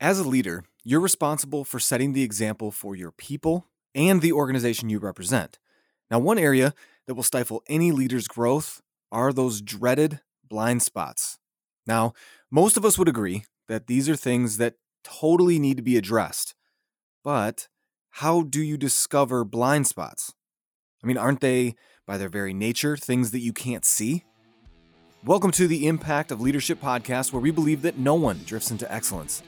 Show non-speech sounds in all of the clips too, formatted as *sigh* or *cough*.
As a leader, you're responsible for setting the example for your people and the organization you represent. Now, one area that will stifle any leader's growth are those dreaded blind spots. Now, most of us would agree that these are things that totally need to be addressed. But how do you discover blind spots? I mean, aren't they, by their very nature, things that you can't see? Welcome to the Impact of Leadership podcast, where we believe that no one drifts into excellence.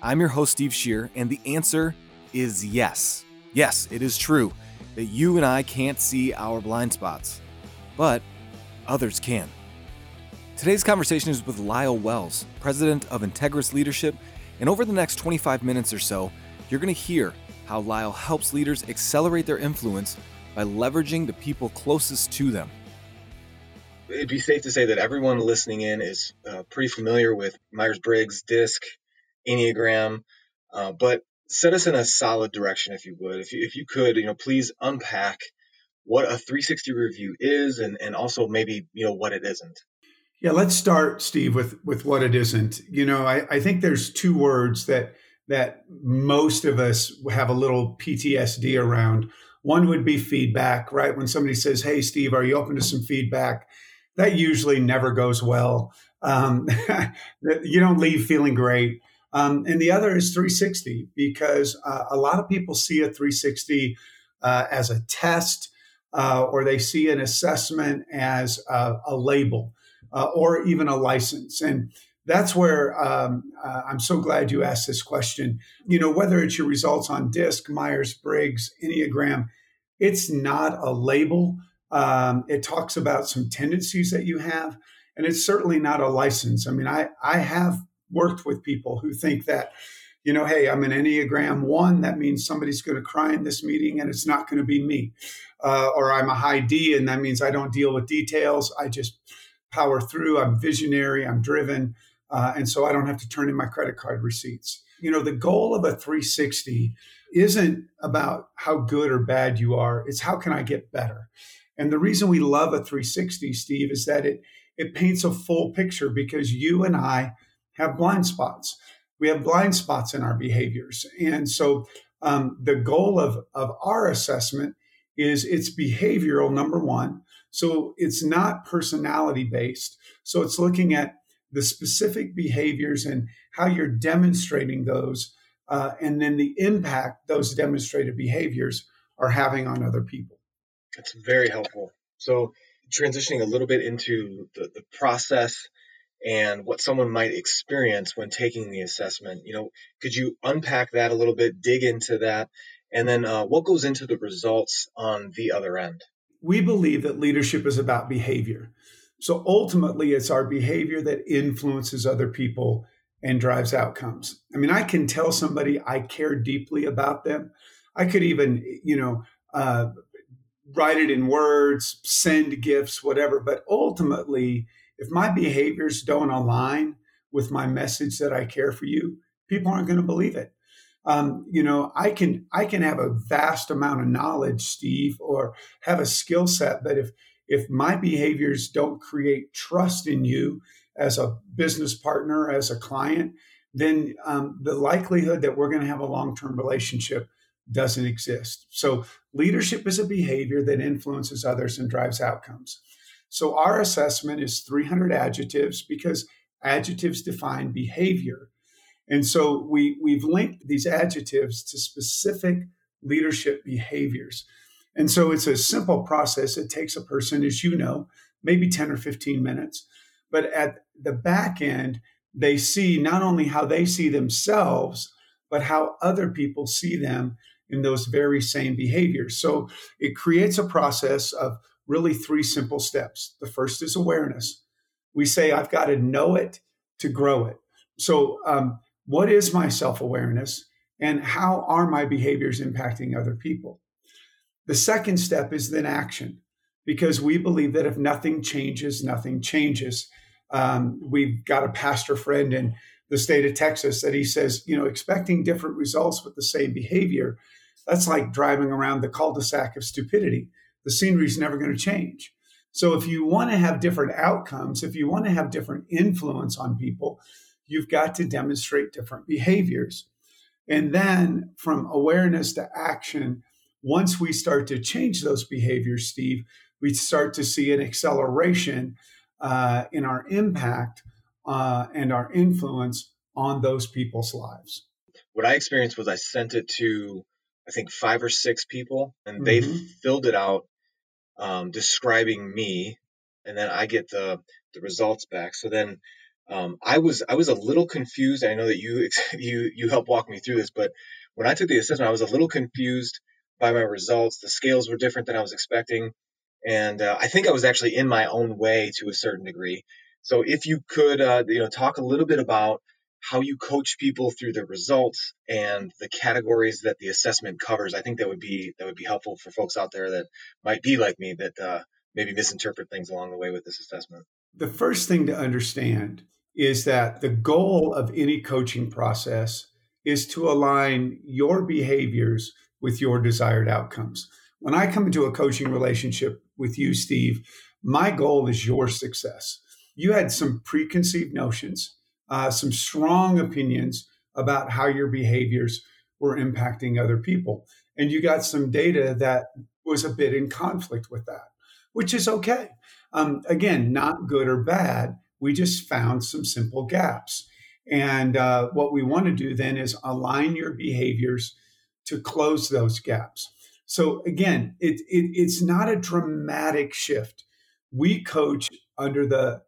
I'm your host, Steve Shear, and the answer is yes. Yes, it is true that you and I can't see our blind spots, but others can. Today's conversation is with Lyle Wells, president of Integrus Leadership, and over the next 25 minutes or so, you're going to hear how Lyle helps leaders accelerate their influence by leveraging the people closest to them. It'd be safe to say that everyone listening in is uh, pretty familiar with Myers Briggs, DISC, Enneagram, uh, but set us in a solid direction, if you would. If you, if you could, you know, please unpack what a 360 review is and, and also maybe, you know, what it isn't. Yeah, let's start, Steve, with, with what it isn't. You know, I, I think there's two words that that most of us have a little PTSD around. One would be feedback, right? When somebody says, Hey, Steve, are you open to some feedback? That usually never goes well. Um, *laughs* you don't leave feeling great. Um, and the other is 360 because uh, a lot of people see a 360 uh, as a test uh, or they see an assessment as a, a label uh, or even a license. And that's where um, uh, I'm so glad you asked this question. You know, whether it's your results on DISC, Myers Briggs, Enneagram, it's not a label. Um, it talks about some tendencies that you have, and it's certainly not a license. I mean, I, I have worked with people who think that, you know, hey, I'm an Enneagram one. That means somebody's going to cry in this meeting and it's not going to be me. Uh, or I'm a high D and that means I don't deal with details. I just power through. I'm visionary. I'm driven. Uh, and so I don't have to turn in my credit card receipts. You know, the goal of a 360 isn't about how good or bad you are, it's how can I get better. And the reason we love a 360, Steve, is that it it paints a full picture because you and I have blind spots. We have blind spots in our behaviors. And so um, the goal of, of our assessment is it's behavioral, number one. So it's not personality based. So it's looking at the specific behaviors and how you're demonstrating those, uh, and then the impact those demonstrated behaviors are having on other people. That's very helpful. So transitioning a little bit into the, the process and what someone might experience when taking the assessment. You know, could you unpack that a little bit, dig into that, and then uh, what goes into the results on the other end? We believe that leadership is about behavior. So ultimately, it's our behavior that influences other people and drives outcomes. I mean, I can tell somebody I care deeply about them. I could even, you know, uh, write it in words, send gifts, whatever. But ultimately, if my behaviors don't align with my message that I care for you, people aren't going to believe it. Um, you know, I can I can have a vast amount of knowledge, Steve, or have a skill set, but if if my behaviors don't create trust in you as a business partner, as a client, then um, the likelihood that we're going to have a long term relationship doesn't exist. So, leadership is a behavior that influences others and drives outcomes. So our assessment is 300 adjectives because adjectives define behavior. And so we, we've linked these adjectives to specific leadership behaviors. And so it's a simple process. It takes a person, as you know, maybe 10 or 15 minutes. But at the back end, they see not only how they see themselves, but how other people see them in those very same behaviors. So it creates a process of really three simple steps. The first is awareness. We say, I've got to know it to grow it. So, um, what is my self awareness and how are my behaviors impacting other people? The second step is then action, because we believe that if nothing changes, nothing changes. Um, we've got a pastor friend in the state of Texas that he says, you know, expecting different results with the same behavior, that's like driving around the cul de sac of stupidity the scenery is never going to change. So if you want to have different outcomes, if you want to have different influence on people, you've got to demonstrate different behaviors. And then from awareness to action, once we start to change those behaviors, Steve, we start to see an acceleration uh, in our impact uh, and our influence on those people's lives. What I experienced was I sent it to, I think, five or six people, and mm-hmm. they filled it out um, describing me, and then I get the the results back. So then um, I was I was a little confused. I know that you *laughs* you you helped walk me through this, but when I took the assessment, I was a little confused by my results. The scales were different than I was expecting, and uh, I think I was actually in my own way to a certain degree. So if you could, uh, you know, talk a little bit about how you coach people through the results and the categories that the assessment covers, I think that would be that would be helpful for folks out there that might be like me that uh, maybe misinterpret things along the way with this assessment. The first thing to understand is that the goal of any coaching process is to align your behaviors with your desired outcomes. When I come into a coaching relationship with you, Steve, my goal is your success. You had some preconceived notions, uh, some strong opinions about how your behaviors were impacting other people. And you got some data that was a bit in conflict with that, which is okay. Um, again, not good or bad. We just found some simple gaps. And uh, what we want to do then is align your behaviors to close those gaps. So again, it, it, it's not a dramatic shift. We coach under the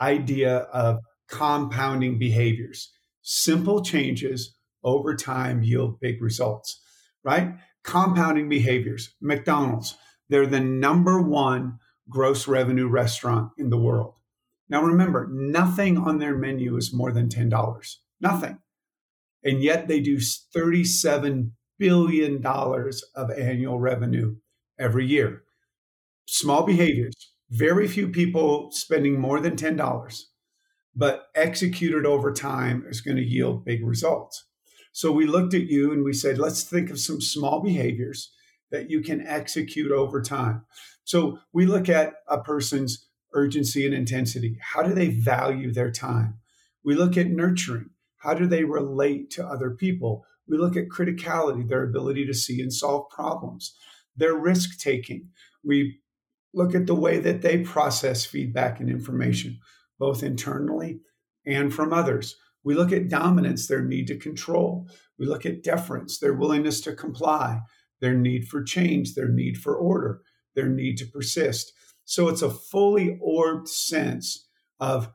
idea of compounding behaviors. Simple changes over time yield big results, right? Compounding behaviors. McDonald's, they're the number one gross revenue restaurant in the world. Now remember, nothing on their menu is more than $10. Nothing. And yet they do $37 billion of annual revenue every year. Small behaviors, very few people spending more than $10, but executed over time is going to yield big results. So we looked at you and we said, let's think of some small behaviors that you can execute over time. So we look at a person's urgency and intensity. How do they value their time? We look at nurturing. How do they relate to other people? We look at criticality, their ability to see and solve problems, their risk taking. We look at the way that they process feedback and information, both internally and from others. We look at dominance, their need to control. We look at deference, their willingness to comply, their need for change, their need for order, their need to persist. So it's a fully orbed sense of,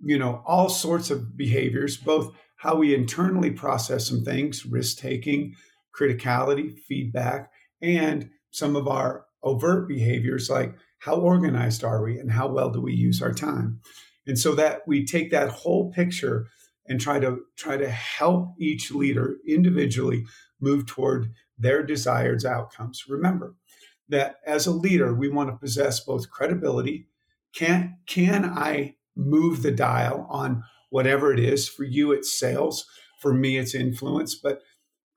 you know, all sorts of behaviors, both how we internally process some things, risk taking, criticality, feedback, and some of our overt behaviors like how organized are we and how well do we use our time. And so that we take that whole picture and try to try to help each leader individually move toward their desired outcomes. Remember, that as a leader, we want to possess both credibility. Can, can I move the dial on whatever it is? For you, it's sales. For me, it's influence. But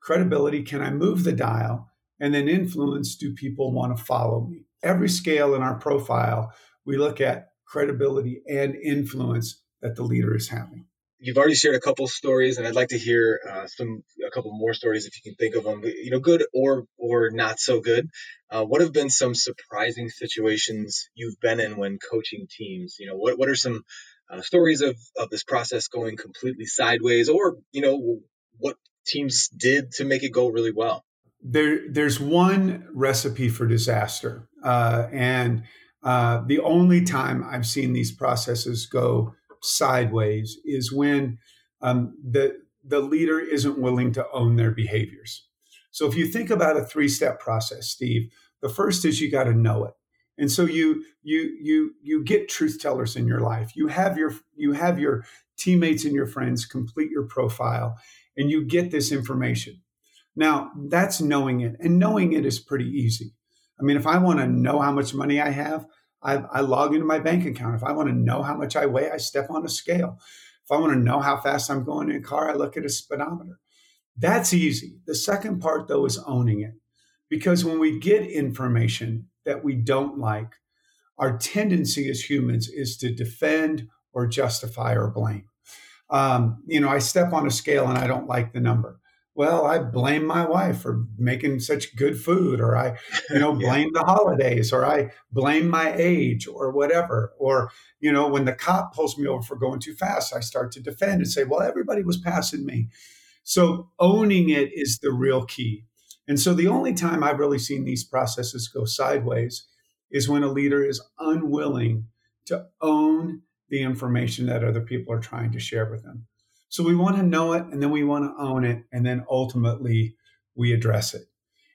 credibility, can I move the dial? And then influence, do people want to follow me? Every scale in our profile, we look at credibility and influence that the leader is having you've already shared a couple stories, and I'd like to hear uh, some a couple more stories if you can think of them. You know, good or or not so good. Uh, what have been some surprising situations you've been in when coaching teams? You know, what what are some uh, stories of of this process going completely sideways, or you know, what teams did to make it go really well? There, there's one recipe for disaster, uh, and uh, the only time I've seen these processes go sideways is when um, the the leader isn't willing to own their behaviors. So if you think about a three step process, Steve, the first is you got to know it, and so you you you you get truth tellers in your life. You have your you have your teammates and your friends complete your profile, and you get this information. Now that's knowing it, and knowing it is pretty easy. I mean, if I want to know how much money I have, I, I log into my bank account. If I want to know how much I weigh, I step on a scale. If I want to know how fast I'm going in a car, I look at a speedometer. That's easy. The second part, though, is owning it. Because when we get information that we don't like, our tendency as humans is to defend or justify or blame. Um, you know, I step on a scale and I don't like the number. Well, I blame my wife for making such good food, or I, you know, *laughs* yeah. blame the holidays, or I blame my age, or whatever. Or, you know, when the cop pulls me over for going too fast, I start to defend and say, well, everybody was passing me. So owning it is the real key. And so the only time I've really seen these processes go sideways is when a leader is unwilling to own the information that other people are trying to share with them. So we want to know it and then we want to own it and then ultimately we address it.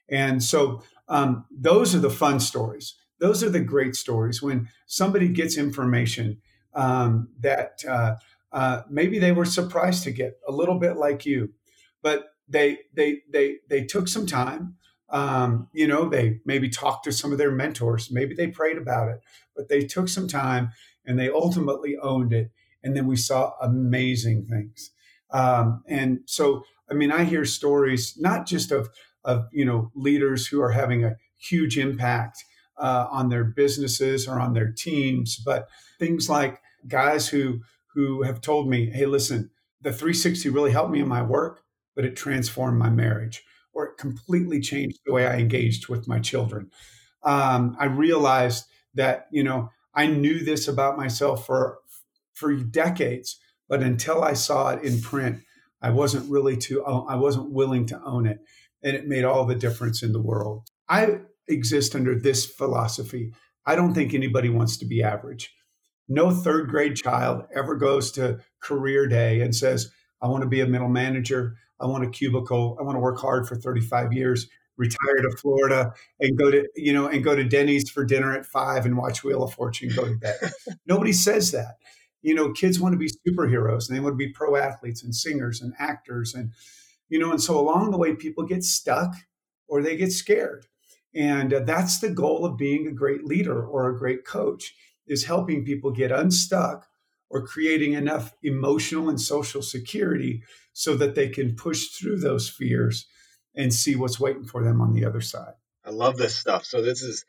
And so um, those are the fun stories. Those are the great stories when somebody gets information um, that uh, uh, maybe they were surprised to get, a little bit like you, but they they they they took some time. Um, you know, they maybe talked to some of their mentors, maybe they prayed about it, but they took some time and they ultimately owned it. And then we saw amazing things. Um, and so, I mean, I hear stories not just of of you know leaders who are having a huge impact uh, on their businesses or on their teams, but things like guys who who have told me, "Hey, listen, the 360 really helped me in my work, but it transformed my marriage, or it completely changed the way I engaged with my children." Um, I realized that you know I knew this about myself for for decades, but until I saw it in print, I wasn't really to I wasn't willing to own it, and it made all the difference in the world. I exist under this philosophy. I don't think anybody wants to be average. No third grade child ever goes to career day and says, I want to be a middle manager. I want a cubicle. I want to work hard for 35 years retire to Florida and go to you know and go to Denny's for dinner at five and watch Wheel of Fortune go to bed. *laughs* Nobody says that. You know, kids want to be superheroes and they want to be pro athletes and singers and actors and you know and so along the way people get stuck or they get scared. And uh, that's the goal of being a great leader or a great coach is helping people get unstuck or creating enough emotional and social security so that they can push through those fears and see what's waiting for them on the other side. I love this stuff. So this is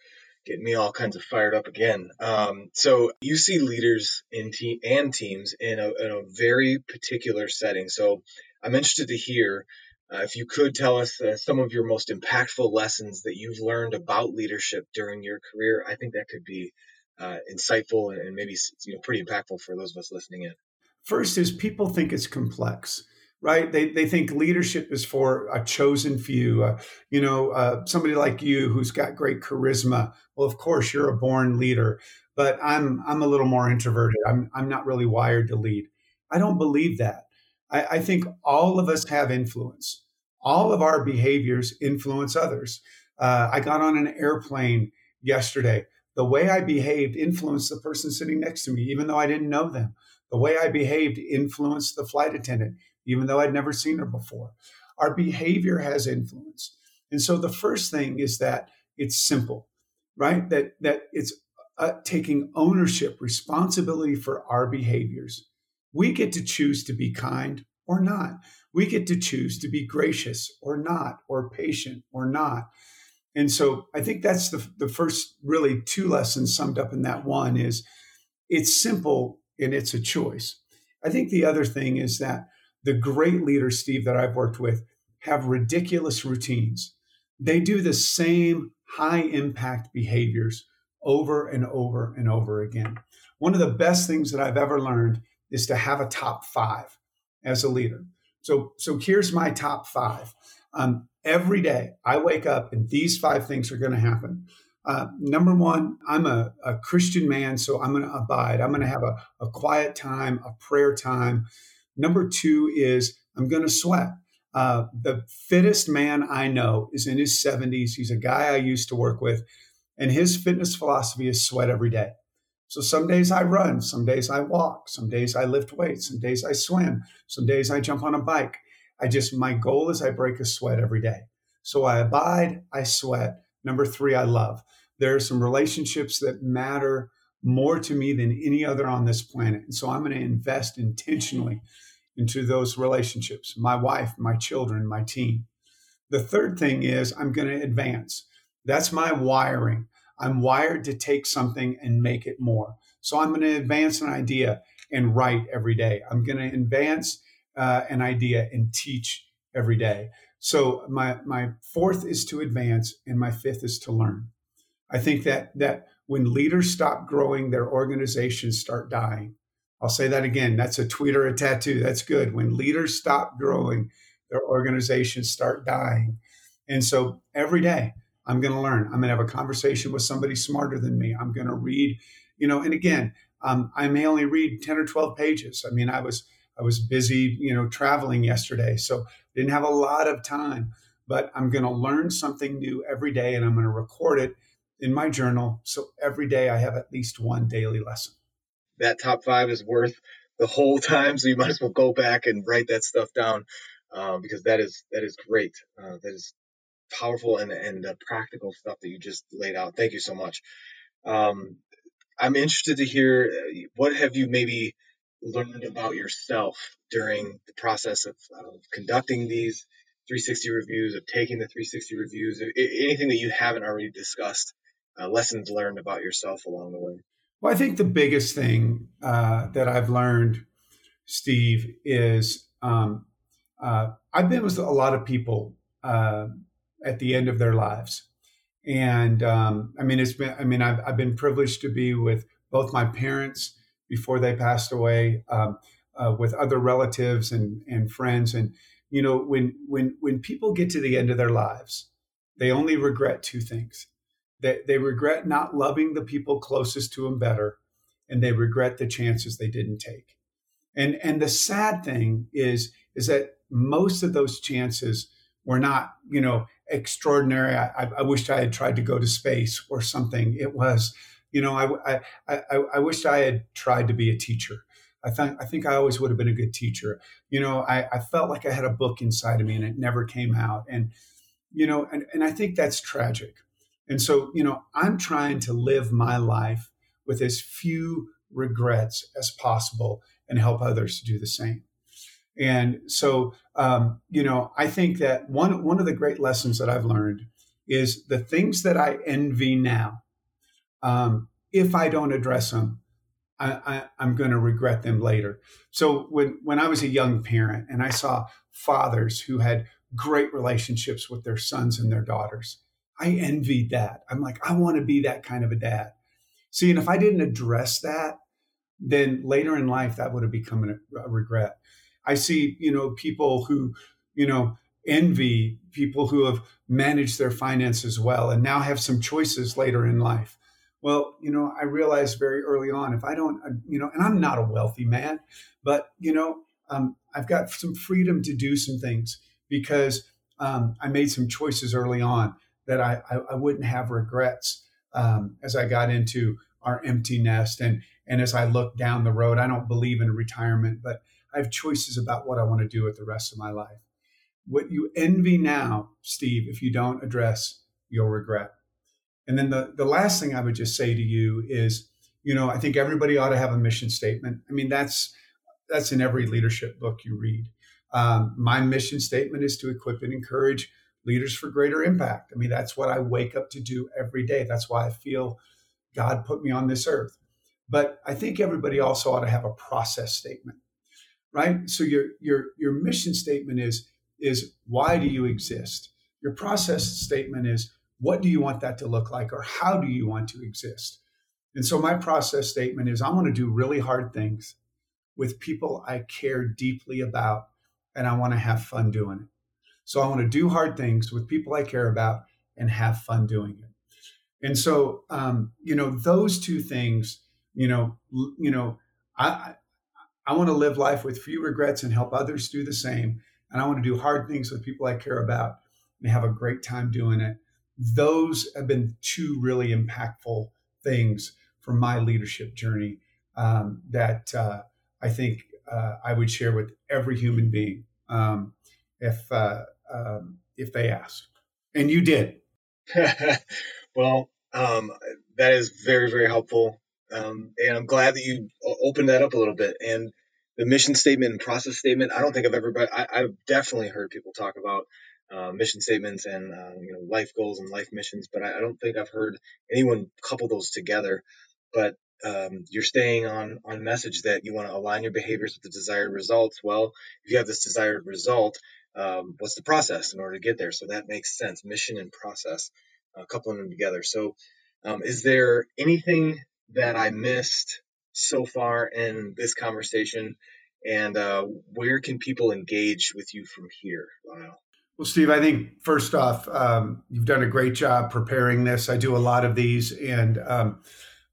getting me all kinds of fired up again. Um, so you see leaders in te- and teams in a, in a very particular setting. So I'm interested to hear uh, if you could tell us uh, some of your most impactful lessons that you've learned about leadership during your career. I think that could be uh, insightful and, and maybe you know pretty impactful for those of us listening in. First is people think it's complex right? They, they think leadership is for a chosen few. Uh, you know, uh, somebody like you who's got great charisma. Well, of course, you're a born leader, but I'm I'm a little more introverted. I'm I'm not really wired to lead. I don't believe that. I, I think all of us have influence. All of our behaviors influence others. Uh, I got on an airplane yesterday. The way I behaved influenced the person sitting next to me, even though I didn't know them. The way I behaved influenced the flight attendant even though I'd never seen her before. Our behavior has influence. And so the first thing is that it's simple, right? That that it's uh, taking ownership, responsibility for our behaviors. We get to choose to be kind or not. We get to choose to be gracious or not, or patient or not. And so I think that's the, the first really two lessons summed up in that one is it's simple and it's a choice. I think the other thing is that the great leaders, Steve, that I've worked with have ridiculous routines. They do the same high impact behaviors over and over and over again. One of the best things that I've ever learned is to have a top five as a leader. So, so here's my top five. Um, every day I wake up and these five things are going to happen. Uh, number one, I'm a, a Christian man, so I'm going to abide. I'm going to have a, a quiet time, a prayer time. Number two is I'm going to sweat. Uh, the fittest man I know is in his 70s. He's a guy I used to work with, and his fitness philosophy is sweat every day. So some days I run, some days I walk, some days I lift weights, some days I swim, some days I jump on a bike. I just, my goal is I break a sweat every day. So I abide, I sweat. Number three, I love. There are some relationships that matter more to me than any other on this planet. And so I'm going to invest intentionally into those relationships my wife, my children, my team. The third thing is I'm going to advance. That's my wiring. I'm wired to take something and make it more. So I'm going to advance an idea and write every day. I'm going to advance uh, an idea and teach every day. So my my fourth is to advance, and my fifth is to learn. I think that that when leaders stop growing, their organizations start dying. I'll say that again. That's a tweet or a tattoo. That's good. When leaders stop growing, their organizations start dying. And so every day, I'm going to learn. I'm going to have a conversation with somebody smarter than me. I'm going to read, you know, and again, um, I may only read 10 or 12 pages. I mean, I was I was busy, you know, traveling yesterday, so didn't have a lot of time. But I'm going to learn something new every day, and I'm going to record it in my journal. So every day I have at least one daily lesson. That top five is worth the whole time, so you might as well go back and write that stuff down uh, because that is that is great. Uh, that is powerful and and uh, practical stuff that you just laid out. Thank you so much. Um, I'm interested to hear uh, what have you maybe learned about yourself during the process of, of conducting these 360 reviews, of taking the 360 reviews, anything that you haven't already discussed, uh, lessons learned about yourself along the way. Well, I think the biggest thing uh, that I've learned, Steve, is um, uh, I've been with a lot of people uh, at the end of their lives. And um, I mean, it's been, I mean, I've, I've been privileged to be with both my parents before they passed away, um, uh, with other relatives and, and friends. And, you know, when, when, when people get to the end of their lives, they only regret two things. They, they regret not loving the people closest to them better, and they regret the chances they didn't take. And, and the sad thing is, is that most of those chances were not, you know, extraordinary. I, I wished I had tried to go to space or something. It was, you know, I, I, I, I wished I had tried to be a teacher. I think I think I always would have been a good teacher. You know, I, I felt like I had a book inside of me and it never came out. And, you know, and, and I think that's tragic. And so, you know, I'm trying to live my life with as few regrets as possible and help others to do the same. And so, um, you know, I think that one one of the great lessons that I've learned is the things that I envy now. Um, if I don't address them, I, am going to regret them later. So when when I was a young parent and I saw fathers who had great relationships with their sons and their daughters, I envied that. I'm like, I want to be that kind of a dad. See, and if I didn't address that, then later in life that would have become a, regret. I see, you know, people who, you know, envy people who have managed their finances well and now have some choices later in life. Well, you know, I realized very early on if I don't, uh, you know, and I'm not a wealthy man, but, you know, um, I've got some freedom to do some things because um, I made some choices early on that I, I, I wouldn't have regrets um, as I got into our empty nest and and as I look down the road. I don't believe in retirement, but I have choices about what I want to do with the rest of my life. What you envy now, Steve, if you don't address, you'll regret. And then the, the last thing I would just say to you is, you know, I think everybody ought to have a mission statement. I mean, that's that's in every leadership book you read. Um, my mission statement is to equip and encourage leaders for greater impact. I mean, that's what I wake up to do every day. That's why I feel God put me on this earth. But I think everybody also ought to have a process statement right? So your your your mission statement is is why do you exist? Your process statement is what do you want that to look like or how do you want to exist? And so my process statement is I want to do really hard things with people I care deeply about and I want to have fun doing it. So I want to do hard things with people I care about and have fun doing it. And so, um, you know, those two things, you know, you know, I, I want to live life with few regrets and help others do the same. And I want to do hard things with people I care about and have a great time doing it. Those have been two really impactful things from my leadership journey um, that uh, I think uh, I would share with every human being um, if uh, um, if they asked. And you did. *laughs* well, um, that is very very helpful. Um, and I'm glad that you opened that up a little bit. And the mission statement and process statement, I don't think I've ever, but I, have definitely heard people talk about uh, mission statements and uh, you know life goals and life missions, but I, I, don't think I've heard anyone couple those together. But um, you're staying on on message that you want to align your behaviors with the desired results. Well, if you have this desired result, um, what's the process in order to get there? So that makes sense. Mission and process, uh, coupling them together. So, um, is there anything that I missed so far in this conversation? And uh, where can people engage with you from here, Lyle? Well, Steve, I think first off, um, you've done a great job preparing this. I do a lot of these, and um,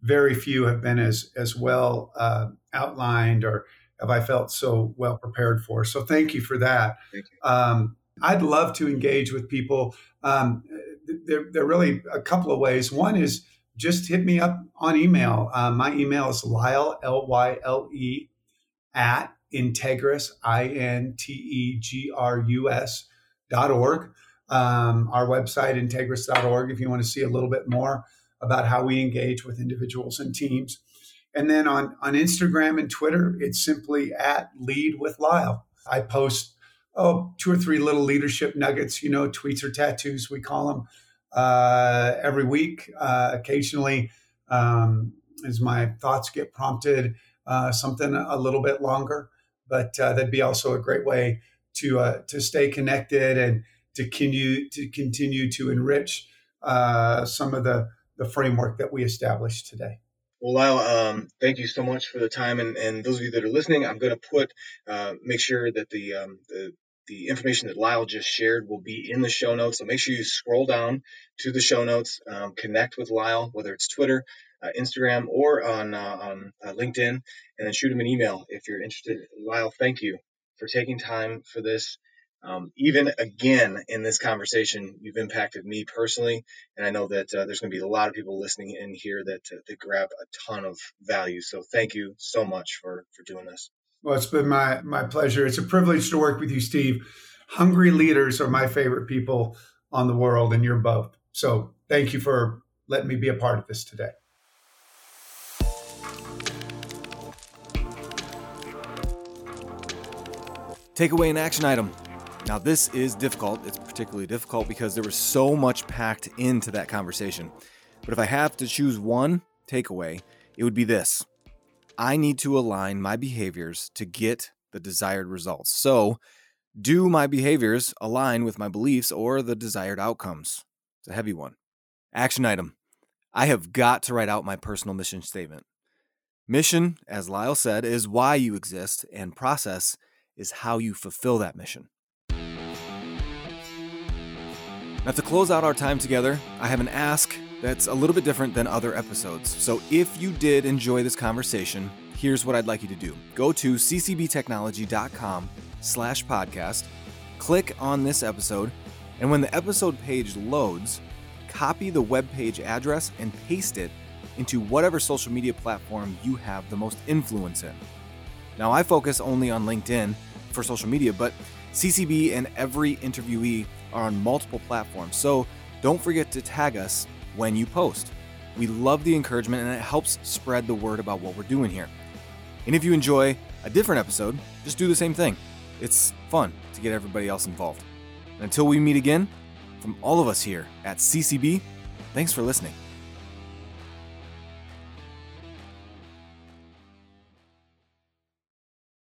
very few have been as as well uh, outlined or have I felt so well prepared for. So thank you for that. You. Um, I'd love to engage with people. Um, there, there, are really a couple of ways. One is just hit me up on email. Uh, my email is Lyle, L Y L E, at Integrus, I N T E G R U S dot org. Um, our website, integrus.org, if you want to see a little bit more about how we engage with individuals and teams. And then on, on Instagram and Twitter, it's simply at Lead with Lyle. I post oh two or three little leadership nuggets, you know, tweets or tattoos we call them, uh, every week. Uh, occasionally, um, as my thoughts get prompted, uh, something a little bit longer. But uh, that'd be also a great way to uh, to stay connected and to continue to continue to enrich uh, some of the the framework that we established today. Well, Lyle, um, thank you so much for the time, and, and those of you that are listening, I'm going to put uh, make sure that the, um, the the information that Lyle just shared will be in the show notes. So make sure you scroll down to the show notes, um, connect with Lyle, whether it's Twitter, uh, Instagram, or on, uh, on uh, LinkedIn, and then shoot him an email if you're interested. Lyle, thank you for taking time for this. Um, even again in this conversation, you've impacted me personally, and I know that uh, there's going to be a lot of people listening in here that uh, that grab a ton of value. So thank you so much for for doing this. Well, it's been my my pleasure. It's a privilege to work with you, Steve. Hungry leaders are my favorite people on the world, and you're both. So thank you for letting me be a part of this today. Takeaway and action item. Now, this is difficult. It's particularly difficult because there was so much packed into that conversation. But if I have to choose one takeaway, it would be this I need to align my behaviors to get the desired results. So, do my behaviors align with my beliefs or the desired outcomes? It's a heavy one. Action item I have got to write out my personal mission statement. Mission, as Lyle said, is why you exist, and process is how you fulfill that mission. Now, to close out our time together, I have an ask that's a little bit different than other episodes. So, if you did enjoy this conversation, here's what I'd like you to do. Go to ccbtechnology.com slash podcast, click on this episode, and when the episode page loads, copy the web page address and paste it into whatever social media platform you have the most influence in. Now, I focus only on LinkedIn for social media, but CCB and every interviewee are on multiple platforms, so don't forget to tag us when you post. We love the encouragement and it helps spread the word about what we're doing here. And if you enjoy a different episode, just do the same thing. It's fun to get everybody else involved. And until we meet again, from all of us here at CCB, thanks for listening.